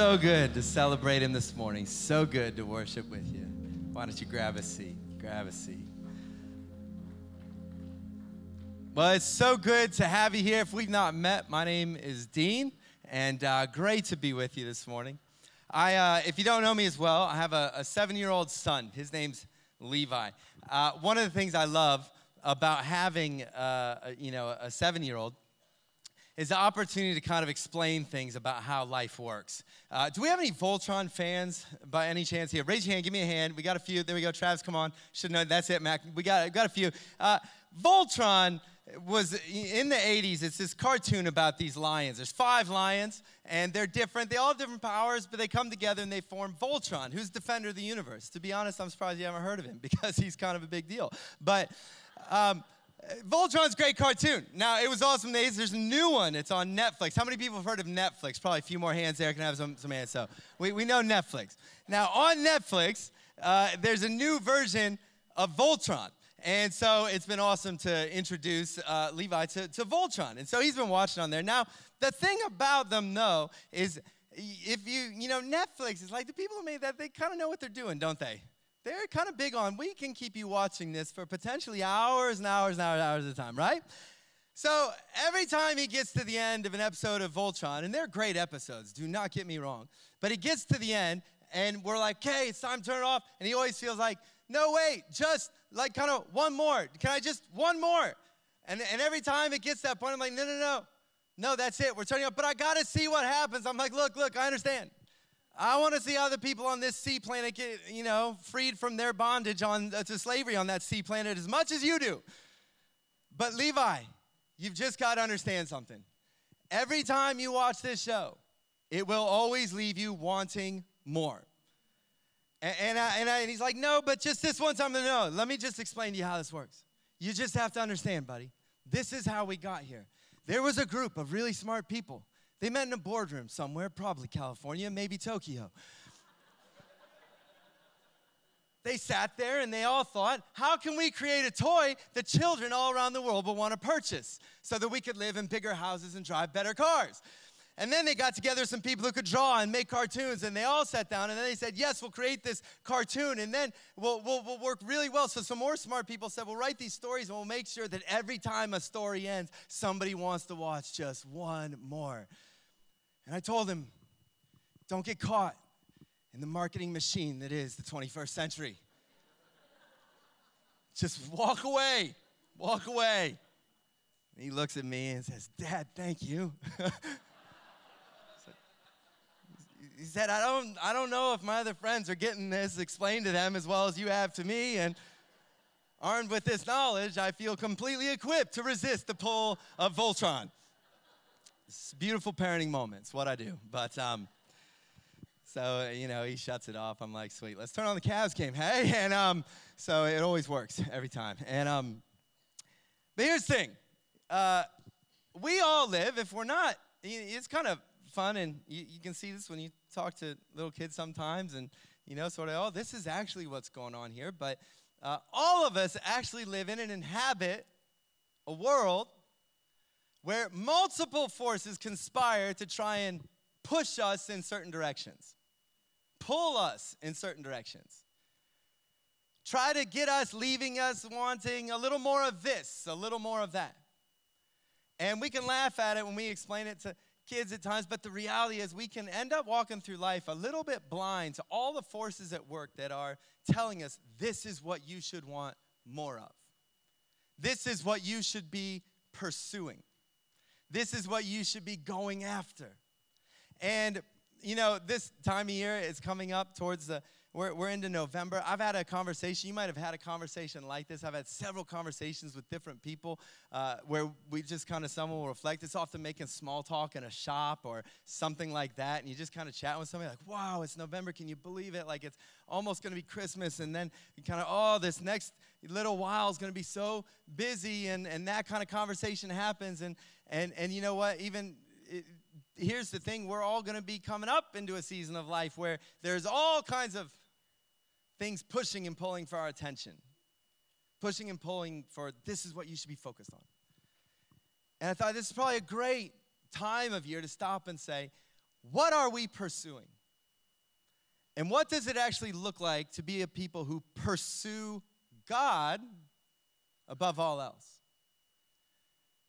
so good to celebrate Him this morning. So good to worship with you. Why don't you grab a seat? Grab a seat. Well, it's so good to have you here. If we've not met, my name is Dean, and uh, great to be with you this morning. I, uh, if you don't know me as well, I have a, a seven-year-old son. His name's Levi. Uh, one of the things I love about having, uh, you know, a seven-year-old is the opportunity to kind of explain things about how life works. Uh, do we have any Voltron fans by any chance here? Raise your hand, give me a hand. We got a few. There we go. Travis, come on. Should know. That's it, Mac. We got, got a few. Uh, Voltron was in the 80s. It's this cartoon about these lions. There's five lions, and they're different. They all have different powers, but they come together and they form Voltron, who's Defender of the Universe. To be honest, I'm surprised you haven't heard of him because he's kind of a big deal. But um, Voltron's great cartoon. Now, it was awesome days. There's a new one. It's on Netflix. How many people have heard of Netflix? Probably a few more hands there. I can have some, some hands. So we, we know Netflix. Now, on Netflix, uh, there's a new version of Voltron. And so it's been awesome to introduce uh, Levi to, to Voltron. And so he's been watching on there. Now, the thing about them, though, is if you, you know, Netflix is like the people who made that, they kind of know what they're doing, don't they? They're kind of big on we can keep you watching this for potentially hours and hours and hours and hours at a time, right? So every time he gets to the end of an episode of Voltron, and they're great episodes, do not get me wrong, but he gets to the end and we're like, okay, it's time to turn it off. And he always feels like, no, wait, just like kind of one more. Can I just one more? And, and every time it gets that point, I'm like, no, no, no. No, that's it. We're turning off. But I got to see what happens. I'm like, look, look, I understand. I want to see other people on this sea planet get, you know, freed from their bondage on uh, to slavery on that sea planet as much as you do. But Levi, you've just got to understand something. Every time you watch this show, it will always leave you wanting more. And, and, I, and, I, and he's like, no, but just this one time, no. Let me just explain to you how this works. You just have to understand, buddy. This is how we got here. There was a group of really smart people they met in a boardroom somewhere, probably California, maybe Tokyo. they sat there and they all thought, how can we create a toy that children all around the world will want to purchase so that we could live in bigger houses and drive better cars? And then they got together some people who could draw and make cartoons, and they all sat down and then they said, Yes, we'll create this cartoon, and then we'll, we'll, we'll work really well. So some more smart people said, We'll write these stories and we'll make sure that every time a story ends, somebody wants to watch just one more. And I told him, don't get caught in the marketing machine that is the 21st century. Just walk away, walk away. And he looks at me and says, Dad, thank you. he said, I don't, I don't know if my other friends are getting this explained to them as well as you have to me. And armed with this knowledge, I feel completely equipped to resist the pull of Voltron. It's beautiful parenting moments, what I do. But um, so, you know, he shuts it off. I'm like, sweet, let's turn on the Cavs game, hey? And um, so it always works every time. And um, but here's the thing uh, we all live, if we're not, it's kind of fun, and you, you can see this when you talk to little kids sometimes, and you know, sort of, oh, this is actually what's going on here. But uh, all of us actually live in and inhabit a world where multiple forces conspire to try and push us in certain directions, pull us in certain directions, try to get us leaving us wanting a little more of this, a little more of that. And we can laugh at it when we explain it to kids at times, but the reality is we can end up walking through life a little bit blind to all the forces at work that are telling us this is what you should want more of. This is what you should be pursuing. This is what you should be going after. And, you know, this time of year is coming up towards the, we're, we're into November. I've had a conversation, you might have had a conversation like this. I've had several conversations with different people uh, where we just kind of, someone will reflect. It's often making small talk in a shop or something like that. And you just kind of chat with somebody like, wow, it's November. Can you believe it? Like it's almost going to be Christmas. And then you kind of, oh, this next little while is going to be so busy. And, and that kind of conversation happens. And, and, and you know what? Even it, here's the thing we're all going to be coming up into a season of life where there's all kinds of things pushing and pulling for our attention, pushing and pulling for this is what you should be focused on. And I thought this is probably a great time of year to stop and say, what are we pursuing? And what does it actually look like to be a people who pursue God above all else?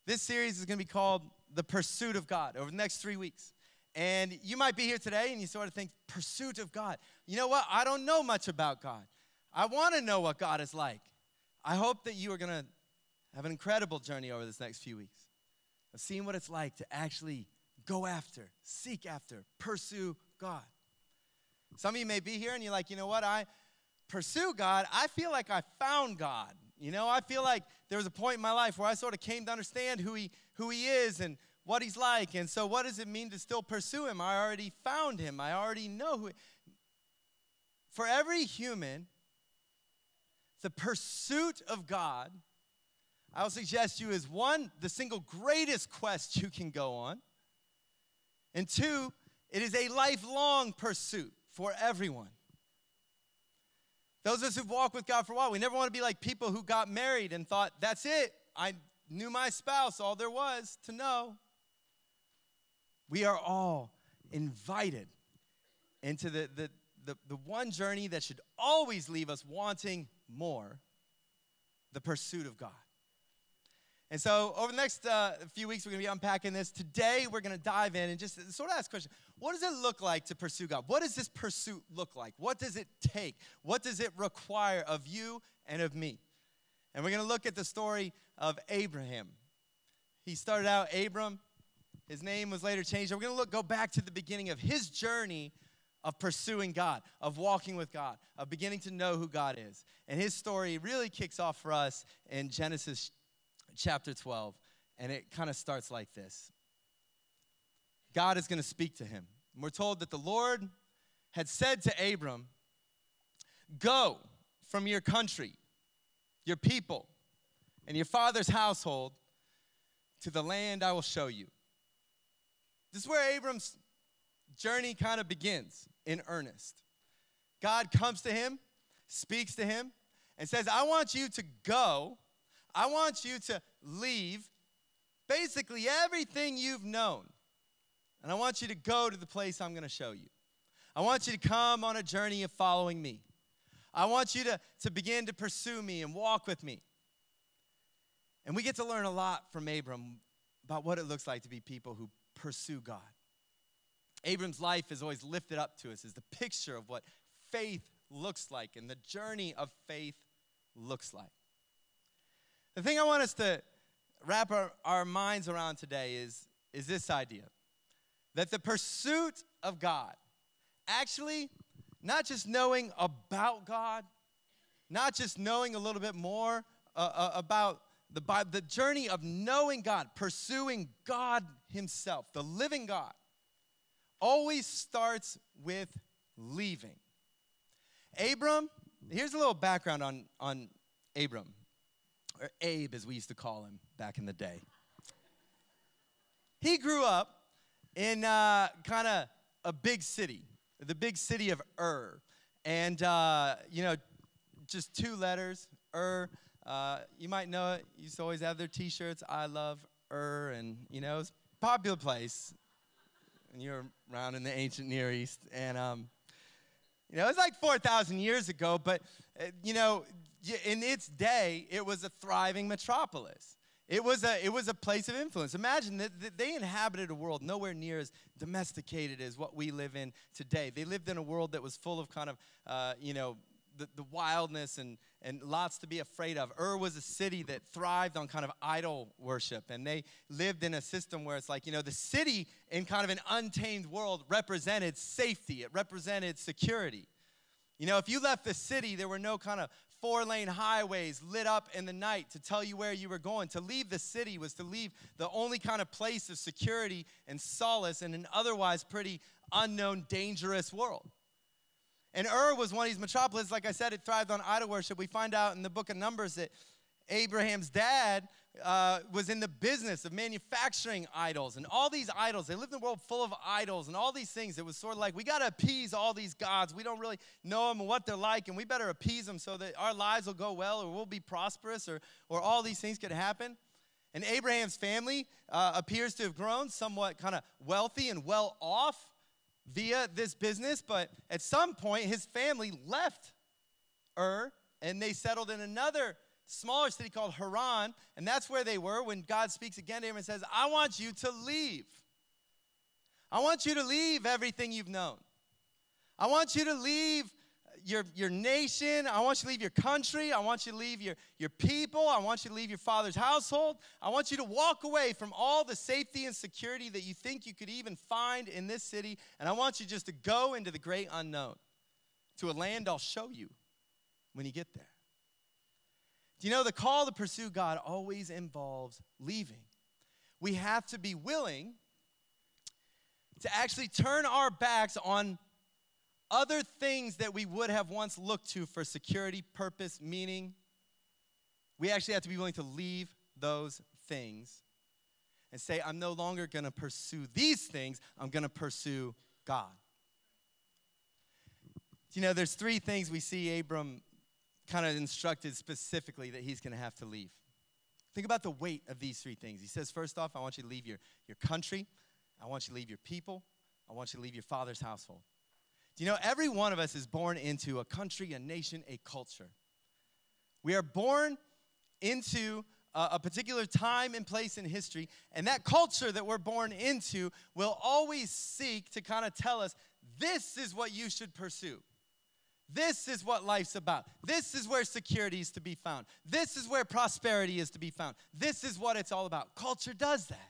This series is going to be called The Pursuit of God over the next three weeks. And you might be here today and you sort of think, Pursuit of God. You know what? I don't know much about God. I want to know what God is like. I hope that you are going to have an incredible journey over this next few weeks of seeing what it's like to actually go after, seek after, pursue God. Some of you may be here and you're like, you know what? I pursue God. I feel like I found God. You know, I feel like there was a point in my life where I sort of came to understand who he, who he is and what he's like. And so, what does it mean to still pursue him? I already found him, I already know who. For every human, the pursuit of God, I will suggest you is one, the single greatest quest you can go on. And two, it is a lifelong pursuit for everyone. Those of us who've walked with God for a while, we never want to be like people who got married and thought, that's it. I knew my spouse, all there was to know. We are all invited into the, the, the, the one journey that should always leave us wanting more the pursuit of God. And so, over the next uh, few weeks, we're going to be unpacking this. Today, we're going to dive in and just sort of ask a question What does it look like to pursue God? What does this pursuit look like? What does it take? What does it require of you and of me? And we're going to look at the story of Abraham. He started out Abram, his name was later changed. We're going to look, go back to the beginning of his journey of pursuing God, of walking with God, of beginning to know who God is. And his story really kicks off for us in Genesis chapter 12, and it kind of starts like this God is going to speak to him. And we're told that the Lord had said to Abram, Go from your country, your people, and your father's household to the land I will show you. This is where Abram's journey kind of begins in earnest. God comes to him, speaks to him, and says, I want you to go I want you to leave basically everything you've known. And I want you to go to the place I'm going to show you. I want you to come on a journey of following me. I want you to, to begin to pursue me and walk with me. And we get to learn a lot from Abram about what it looks like to be people who pursue God. Abram's life is always lifted up to us as the picture of what faith looks like and the journey of faith looks like. The thing I want us to wrap our, our minds around today is, is this idea that the pursuit of God, actually, not just knowing about God, not just knowing a little bit more uh, uh, about the the journey of knowing God, pursuing God Himself, the living God, always starts with leaving. Abram, here's a little background on, on Abram or Abe as we used to call him back in the day. He grew up in uh, kind of a big city, the big city of Ur. And, uh, you know, just two letters, Ur. Uh, you might know it. You used to always have their t shirts, I love Ur. And, you know, popular place. And you're around in the ancient Near East. And, um, you know, it was like 4,000 years ago, but, uh, you know, in its day, it was a thriving metropolis. It was a, it was a place of influence. Imagine that, they inhabited a world nowhere near as domesticated as what we live in today. They lived in a world that was full of kind of, uh, you know, the, the wildness and, and lots to be afraid of. Ur was a city that thrived on kind of idol worship, and they lived in a system where it's like, you know, the city in kind of an untamed world represented safety, it represented security. You know, if you left the city, there were no kind of four lane highways lit up in the night to tell you where you were going. To leave the city was to leave the only kind of place of security and solace in an otherwise pretty unknown, dangerous world. And Ur was one of these metropolises. Like I said, it thrived on idol worship. We find out in the book of Numbers that Abraham's dad uh, was in the business of manufacturing idols and all these idols. They lived in a world full of idols and all these things. It was sort of like we got to appease all these gods. We don't really know them and what they're like, and we better appease them so that our lives will go well or we'll be prosperous or, or all these things could happen. And Abraham's family uh, appears to have grown somewhat kind of wealthy and well off via this business, but at some point his family left Ur and they settled in another smaller city called Haran, and that's where they were when God speaks again to him and says, I want you to leave. I want you to leave everything you've known. I want you to leave your, your nation. I want you to leave your country. I want you to leave your, your people. I want you to leave your father's household. I want you to walk away from all the safety and security that you think you could even find in this city. And I want you just to go into the great unknown to a land I'll show you when you get there. Do you know the call to pursue God always involves leaving? We have to be willing to actually turn our backs on other things that we would have once looked to for security, purpose, meaning. We actually have to be willing to leave those things and say, I'm no longer going to pursue these things, I'm going to pursue God. You know, there's three things we see Abram kind of instructed specifically that he's going to have to leave. Think about the weight of these three things. He says, first off, I want you to leave your, your country, I want you to leave your people, I want you to leave your father's household. You know, every one of us is born into a country, a nation, a culture. We are born into a, a particular time and place in history, and that culture that we're born into will always seek to kind of tell us this is what you should pursue. This is what life's about. This is where security is to be found. This is where prosperity is to be found. This is what it's all about. Culture does that.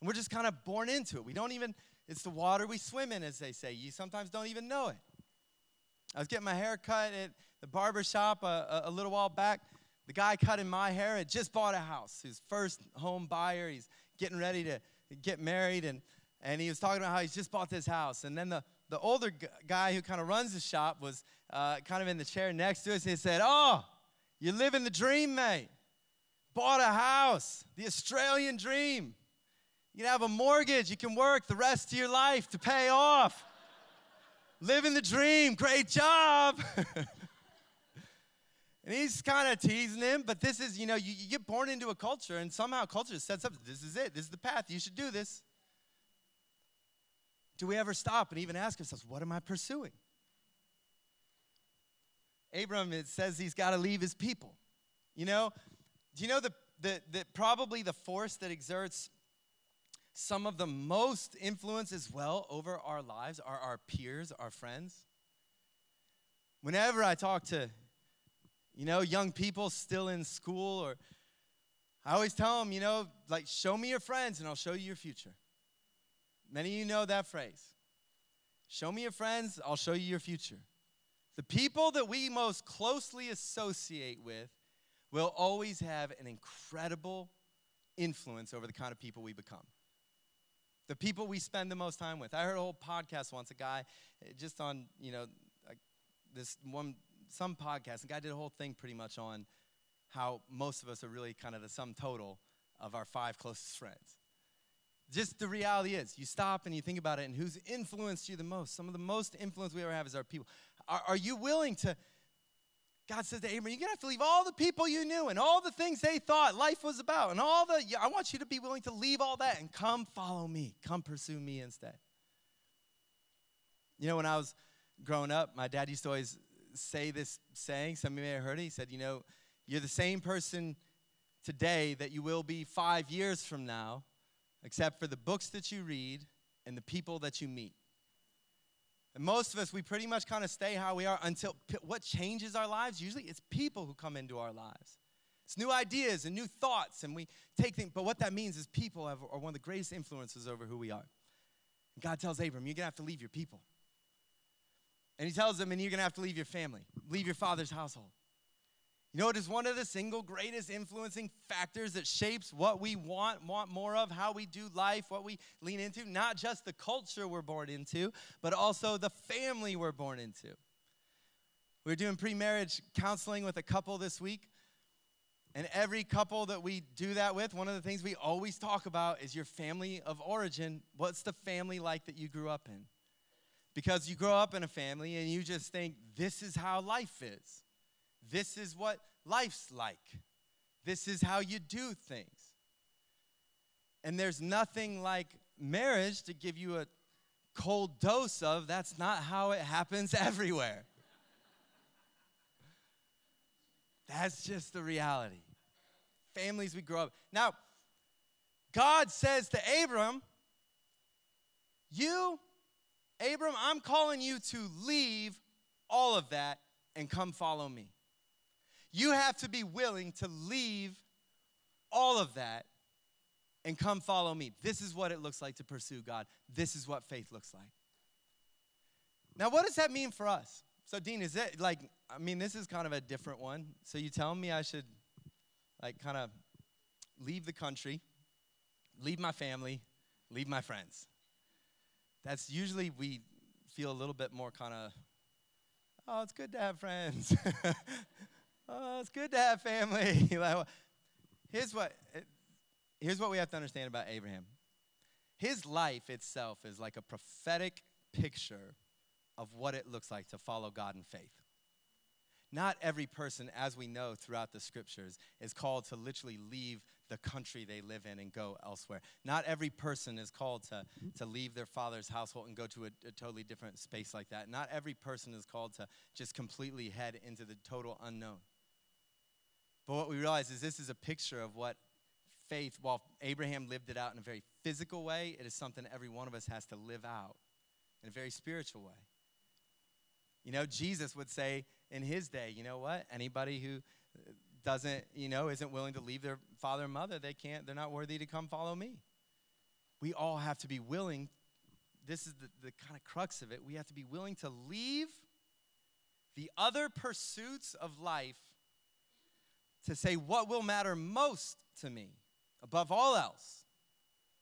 And we're just kind of born into it. We don't even, it's the water we swim in, as they say. You sometimes don't even know it. I was getting my hair cut at the barber shop a, a, a little while back. The guy cutting my hair had just bought a house, his first home buyer. He's getting ready to get married, and, and he was talking about how he's just bought this house. And then the, the older g- guy who kind of runs the shop was uh, kind of in the chair next to us. And he said, Oh, you're living the dream, mate. Bought a house, the Australian dream. You can have a mortgage. You can work the rest of your life to pay off. Living the dream. Great job. and he's kind of teasing him, but this is, you know, you, you, get born into a culture, and somehow culture sets up this is it. This is the path. You should do this. Do we ever stop and even ask ourselves, what am I pursuing? Abram, it says he's got to leave his people. You know, do you know the, the, the, probably the force that exerts some of the most influence as well over our lives are our peers, our friends. Whenever I talk to, you know, young people still in school, or I always tell them, you know, like, show me your friends and I'll show you your future. Many of you know that phrase. Show me your friends, I'll show you your future. The people that we most closely associate with will always have an incredible influence over the kind of people we become the people we spend the most time with. I heard a whole podcast once, a guy eh, just on, you know, like this one, some podcast, the guy did a whole thing pretty much on how most of us are really kind of the sum total of our five closest friends. Just the reality is, you stop and you think about it, and who's influenced you the most? Some of the most influence we ever have is our people. Are, are you willing to God says to Abram, You're going to have to leave all the people you knew and all the things they thought life was about. And all the, I want you to be willing to leave all that and come follow me. Come pursue me instead. You know, when I was growing up, my dad used to always say this saying. Some of you may have heard it. He said, You know, you're the same person today that you will be five years from now, except for the books that you read and the people that you meet. And most of us, we pretty much kind of stay how we are until what changes our lives? Usually it's people who come into our lives. It's new ideas and new thoughts, and we take things. But what that means is people have, are one of the greatest influences over who we are. And God tells Abram, you're going to have to leave your people. And he tells him, and you're going to have to leave your family, leave your father's household. You know, it is one of the single greatest influencing factors that shapes what we want, want more of, how we do life, what we lean into, not just the culture we're born into, but also the family we're born into. We are doing pre marriage counseling with a couple this week. And every couple that we do that with, one of the things we always talk about is your family of origin. What's the family like that you grew up in? Because you grow up in a family and you just think, this is how life is. This is what life's like. This is how you do things. And there's nothing like marriage to give you a cold dose of that's not how it happens everywhere. That's just the reality. Families we grow up. Now, God says to Abram, You, Abram, I'm calling you to leave all of that and come follow me. You have to be willing to leave all of that and come follow me. This is what it looks like to pursue God. This is what faith looks like. Now, what does that mean for us? So, Dean, is it like, I mean, this is kind of a different one. So, you telling me I should, like, kind of leave the country, leave my family, leave my friends? That's usually we feel a little bit more kind of, oh, it's good to have friends. oh, it's good to have family. here's what here's what we have to understand about Abraham. His life itself is like a prophetic picture of what it looks like to follow God in faith. Not every person, as we know throughout the scriptures, is called to literally leave the country they live in and go elsewhere. Not every person is called to, to leave their father's household and go to a, a totally different space like that. Not every person is called to just completely head into the total unknown. But what we realize is this is a picture of what faith, while Abraham lived it out in a very physical way, it is something every one of us has to live out in a very spiritual way. You know, Jesus would say in his day, you know what? Anybody who doesn't, you know, isn't willing to leave their father and mother, they can't, they're not worthy to come follow me. We all have to be willing, this is the, the kind of crux of it, we have to be willing to leave the other pursuits of life to say what will matter most to me above all else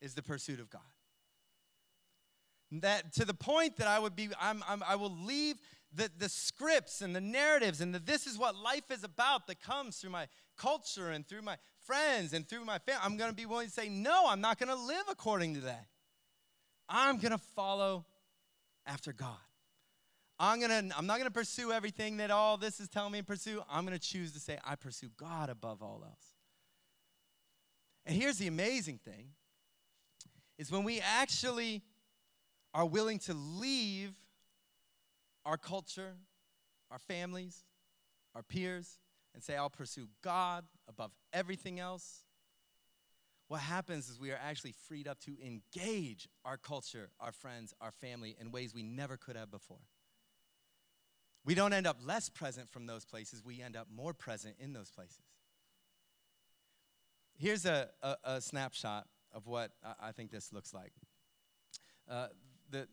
is the pursuit of God. That to the point that I would be, I'm, I'm, i will leave the, the scripts and the narratives and the this is what life is about that comes through my culture and through my friends and through my family. I'm going to be willing to say, no, I'm not going to live according to that. I'm going to follow after God. I'm gonna, I'm not gonna pursue everything that all this is telling me to pursue. I'm gonna choose to say, I pursue God above all else. And here's the amazing thing is when we actually are willing to leave our culture, our families, our peers, and say, I'll pursue God above everything else, what happens is we are actually freed up to engage our culture, our friends, our family in ways we never could have before. We don't end up less present from those places, we end up more present in those places here's a, a, a, snapshot of what I think this looks like. Uh, the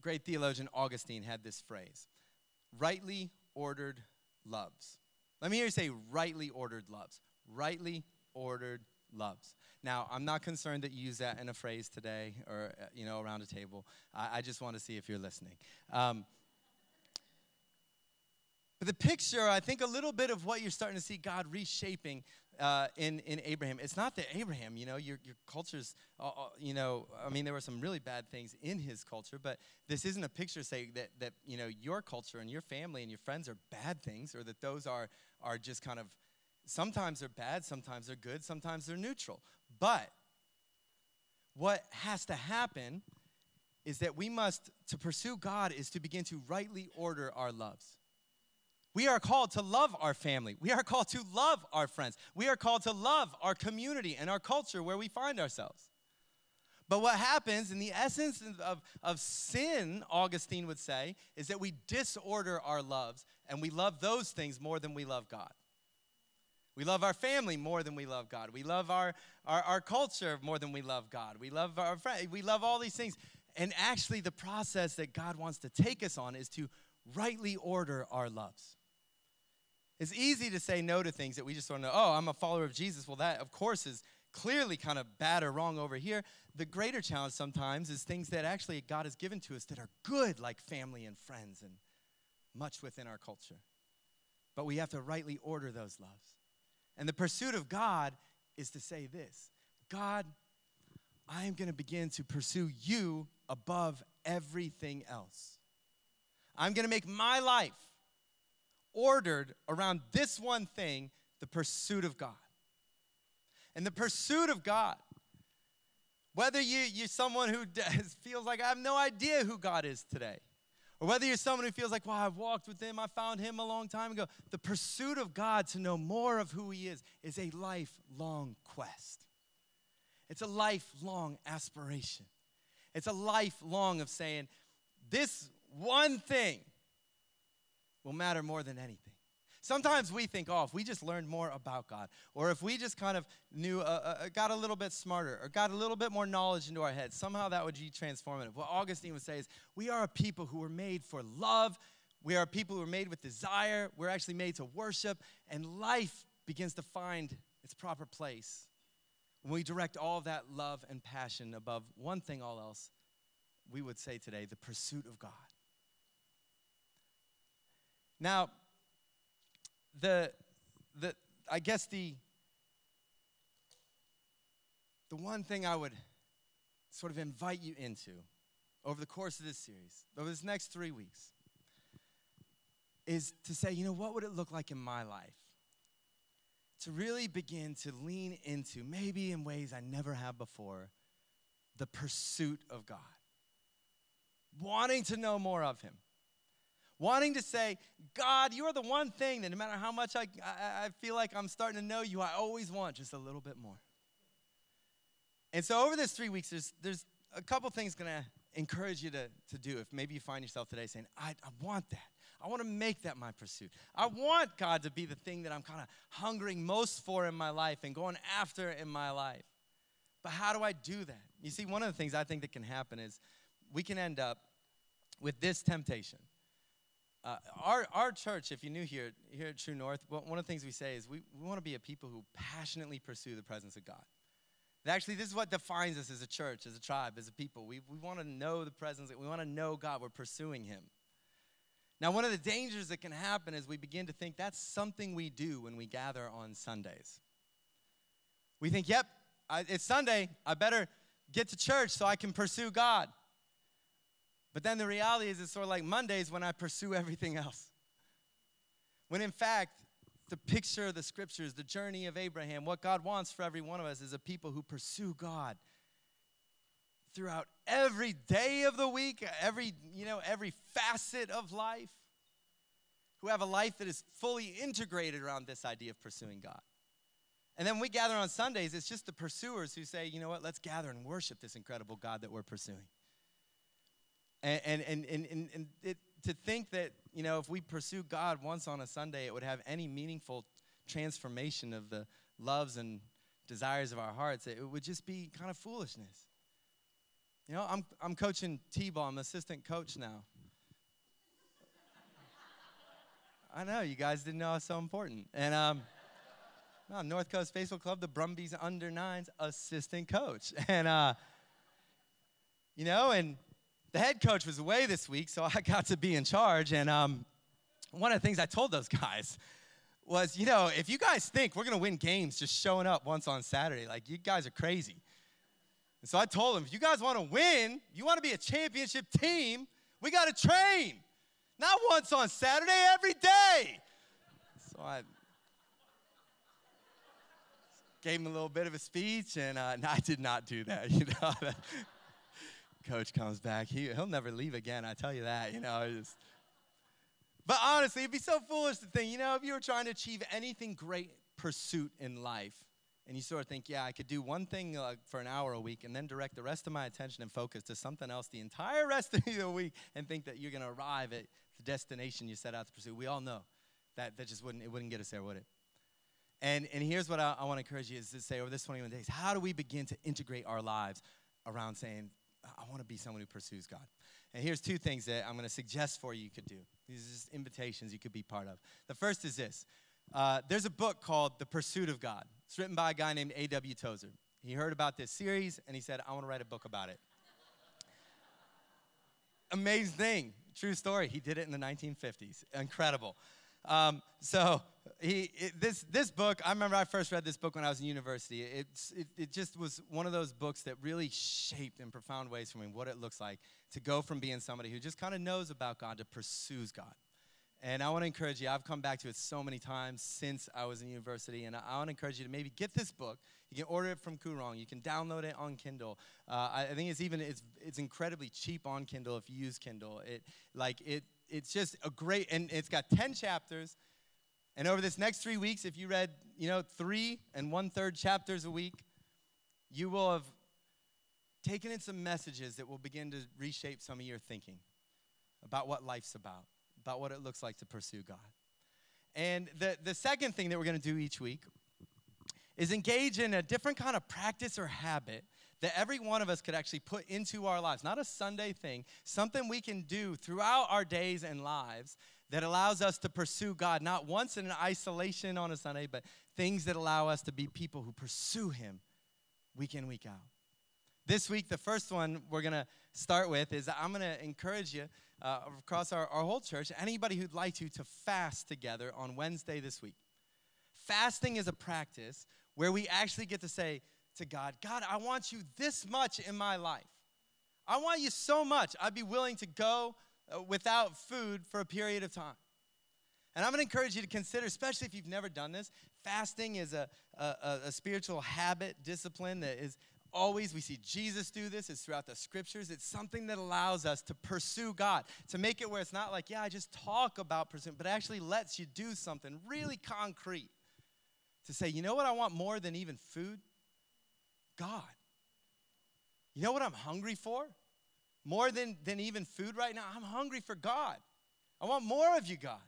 great theologian Augustine had this phrase rightly ordered loves. Let me hear you say rightly ordered loves. Rightly ordered loves. Now, I'm not concerned that you use that in a phrase today or, uh, you know, around a table. I, I just want to see if you're listening. Um, but the picture, I think a little bit of what you're starting to see God reshaping uh, in, in Abraham. It's not that Abraham, you know, your, your culture's, uh, uh, you know, I mean, there were some really bad things in his culture, but this isn't a picture saying that, that, you know, your culture and your family and your friends are bad things or that those are, are just kind of, sometimes they're bad, sometimes they're good, sometimes they're neutral. But what has to happen is that we must, to pursue God, is to begin to rightly order our loves. We are called to love our family. We are called to love our friends. We are called to love our community and our culture where we find ourselves. But what happens in the essence of, of sin, Augustine would say, is that we disorder our loves and we love those things more than we love God. We love our family more than we love God. We love our, our, our culture more than we love God. We love our friends. We love all these things. And actually, the process that God wants to take us on is to rightly order our loves. It's easy to say no to things that we just don't know. Oh, I'm a follower of Jesus. Well, that, of course, is clearly kind of bad or wrong over here. The greater challenge sometimes is things that actually God has given to us that are good, like family and friends and much within our culture. But we have to rightly order those loves. And the pursuit of God is to say this God, I am going to begin to pursue you above everything else. I'm going to make my life ordered around this one thing the pursuit of God. And the pursuit of God, Whether you, you're someone who does, feels like I have no idea who God is today, or whether you're someone who feels like, well, I've walked with Him, I found Him a long time ago. The pursuit of God to know more of who He is is a lifelong quest. It's a lifelong aspiration. It's a lifelong of saying, this one thing will matter more than anything. Sometimes we think, oh, if we just learned more about God, or if we just kind of knew, uh, uh, got a little bit smarter, or got a little bit more knowledge into our heads, somehow that would be transformative. What Augustine would say is, we are a people who were made for love. We are a people who are made with desire. We're actually made to worship, and life begins to find its proper place when we direct all that love and passion above one thing, all else. We would say today, the pursuit of God. Now, the, the, I guess the, the one thing I would sort of invite you into over the course of this series, over this next three weeks, is to say, you know, what would it look like in my life? To really begin to lean into, maybe in ways I never have before, the pursuit of God. Wanting to know more of Him wanting to say, God, you are the one thing that no matter how much I, I, I, feel like I'm starting to know you, I always want just a little bit more. And so over this three weeks, there's, there's a couple things going to encourage you to, to do. If maybe you find yourself today saying, I, I want that. I want to make that my pursuit. I want God to be the thing that I'm kind of hungering most for in my life and going after in my life. But how do I do that? You see, one of the things I think that can happen is we can end up with this temptation uh, our, our church, if you're new here, here at True North, one of the things we say is we, we want to be a people who passionately pursue the presence of God. And actually, this is what defines us as a church, as a tribe, as a people. We, we want to know the presence, we want to know God, we're pursuing Him. Now, one of the dangers that can happen is we begin to think that's something we do when we gather on Sundays. We think, yep, I, it's Sunday, I better get to church so I can pursue God. But then the reality is, it's sort of like Mondays when I pursue everything else. When in fact, the picture of the scriptures, the journey of Abraham, what God wants for every one of us is a people who pursue God throughout every day of the week, every, you know, every facet of life, who have a life that is fully integrated around this idea of pursuing God. And then we gather on Sundays, it's just the pursuers who say, you know what, let's gather and worship this incredible God that we're pursuing. And, and, and, and, and it, to think that, you know, if we pursue God once on a Sunday, it would have any meaningful transformation of the loves and desires of our hearts, it would just be kind of foolishness. You know, I'm, I'm coaching T-ball. I'm assistant coach now. I know, you guys didn't know I was so important. And um, no, North Coast Baseball Club, the Brumbies under nines assistant coach. And, uh, you know, and the head coach was away this week, so I got to be in charge. And um, one of the things I told those guys was, you know, if you guys think we're going to win games just showing up once on Saturday, like, you guys are crazy. And so I told them, if you guys want to win, you want to be a championship team, we got to train. Not once on Saturday, every day. So I gave him a little bit of a speech, and uh, no, I did not do that. You know, coach comes back, he, he'll never leave again, I tell you that, you know. Just. But honestly, it'd be so foolish to think, you know, if you were trying to achieve anything great pursuit in life, and you sort of think, yeah, I could do one thing uh, for an hour a week and then direct the rest of my attention and focus to something else the entire rest of the week and think that you're going to arrive at the destination you set out to pursue. We all know that that just wouldn't, it wouldn't get us there, would it? And, and here's what I, I want to encourage you is to say over this 21 days, how do we begin to integrate our lives around saying, I want to be someone who pursues God. And here's two things that I'm going to suggest for you you could do. These are just invitations you could be part of. The first is this uh, there's a book called The Pursuit of God. It's written by a guy named A.W. Tozer. He heard about this series and he said, I want to write a book about it. Amazing thing. True story. He did it in the 1950s. Incredible. Um, so he, it, this, this book, I remember I first read this book when I was in university. It, it, it just was one of those books that really shaped in profound ways for me what it looks like to go from being somebody who just kind of knows about God to pursues God. And I want to encourage you, I've come back to it so many times since I was in university, and I want to encourage you to maybe get this book. You can order it from Koorong. You can download it on Kindle. Uh, I, think it's even it's it's incredibly cheap on Kindle if you use Kindle. It like it it's just a great and it's got 10 chapters. And over this next three weeks, if you read, you know, three and one third chapters a week, you will have taken in some messages that will begin to reshape some of your thinking about what life's about about what it looks like to pursue God. And the, the second thing that we're going to do each week is engage in a different kind of practice or habit that every one of us could actually put into our lives. Not a Sunday thing, something we can do throughout our days and lives that allows us to pursue God, not once in isolation on a Sunday, but things that allow us to be people who pursue Him week in, week out. This week, the first one we're going to start with is I'm going to encourage you uh, across our, our whole church, anybody who'd like to, to fast together on Wednesday this week. Fasting is a practice where we actually get to say to God, God, I want you this much in my life. I want you so much, I'd be willing to go uh, without food for a period of time. And I'm to encourage you to consider, especially if you've never done this, fasting is a, a, a spiritual habit, discipline that is always we see jesus do this it's throughout the scriptures it's something that allows us to pursue god to make it where it's not like yeah i just talk about pursuing but actually lets you do something really concrete to say you know what i want more than even food god you know what i'm hungry for more than than even food right now i'm hungry for god i want more of you god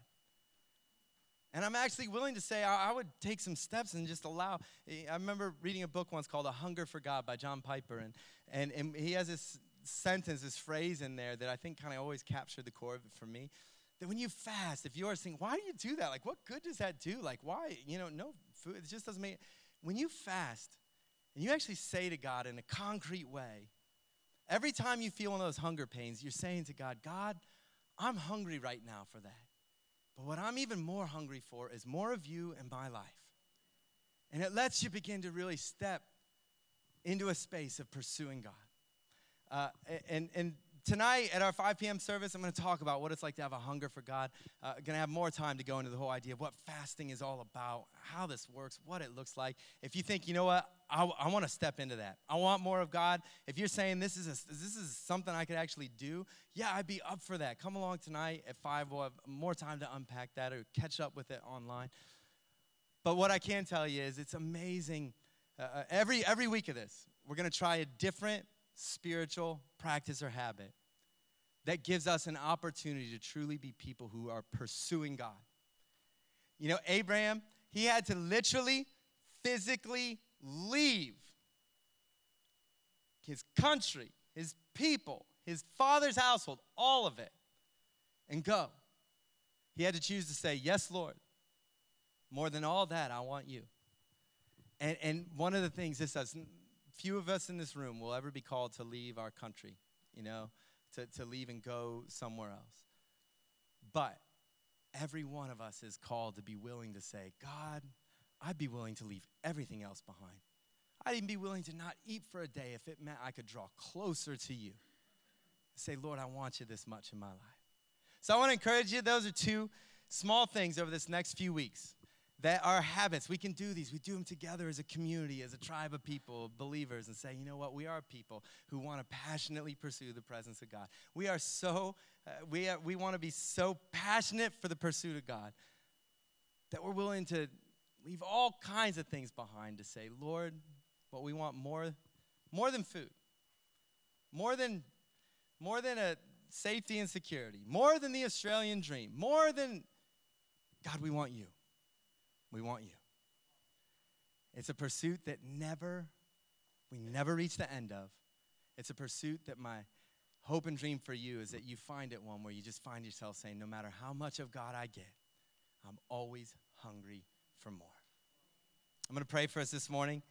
and I'm actually willing to say I, would take some steps and just allow. I remember reading a book once called A Hunger for God by John Piper, and, and, and he has this sentence, this phrase in there that I think kind of always captured the core of it for me. That when you fast, if you are saying, why do you do that? Like, what good does that do? Like, why? You know, no food, it just doesn't make. When you fast, and you actually say to God in a concrete way, every time you feel one of those hunger pains, you're saying to God, God, I'm hungry right now for that. But what I'm even more hungry for is more of you in my life. And it lets you begin to really step into a space of pursuing God. Uh, and, and tonight at our 5 p.m. service, I'm going to talk about what it's like to have a hunger for God. Uh, going to have more time to go into the whole idea of what fasting is all about, how this works, what it looks like. If you think, you know what, I, I want to step into that. I want more of God. If you're saying this is a, this is something I could actually do, yeah, I'd be up for that. Come along tonight at 5. We'll have more time to unpack that or catch up with it online. But what I can tell you is it's amazing. Uh, uh every, every week of this, we're going to try a different spiritual practice or habit that gives us an opportunity to truly be people who are pursuing God. You know, Abraham, he had to literally, physically leave his country, his people, his father's household, all of it, and go. He had to choose to say, Yes, Lord. More than all that, I want you. And, and one of the things this does, few of us in this room will ever be called to leave our country, you know, to, to leave and go somewhere else. But every one of us is called to be willing to say, God, I'd be willing to leave everything else behind. I'd even be willing to not eat for a day if it meant I could draw closer to you. Say, Lord, I want you this much in my life. So I want to encourage you, those are two small things over this next few weeks that our habits, we can do these. We do them together as a community, as a tribe of people, believers, and say, you know what? We are people who want to passionately pursue the presence of God. We are so, uh, we, are, we want to be so passionate for the pursuit of God that we're willing to leave all kinds of things behind to say, Lord, what we want more, more than food, more than, more than a safety and security, more than the Australian dream, more than, God, we want you. We want you. It's a pursuit that never, we never reach the end of. It's a pursuit that my hope and dream for you is that you find it one where you just find yourself saying, no matter how much of God I get, I'm always hungry for more. I'm going to pray for us this morning.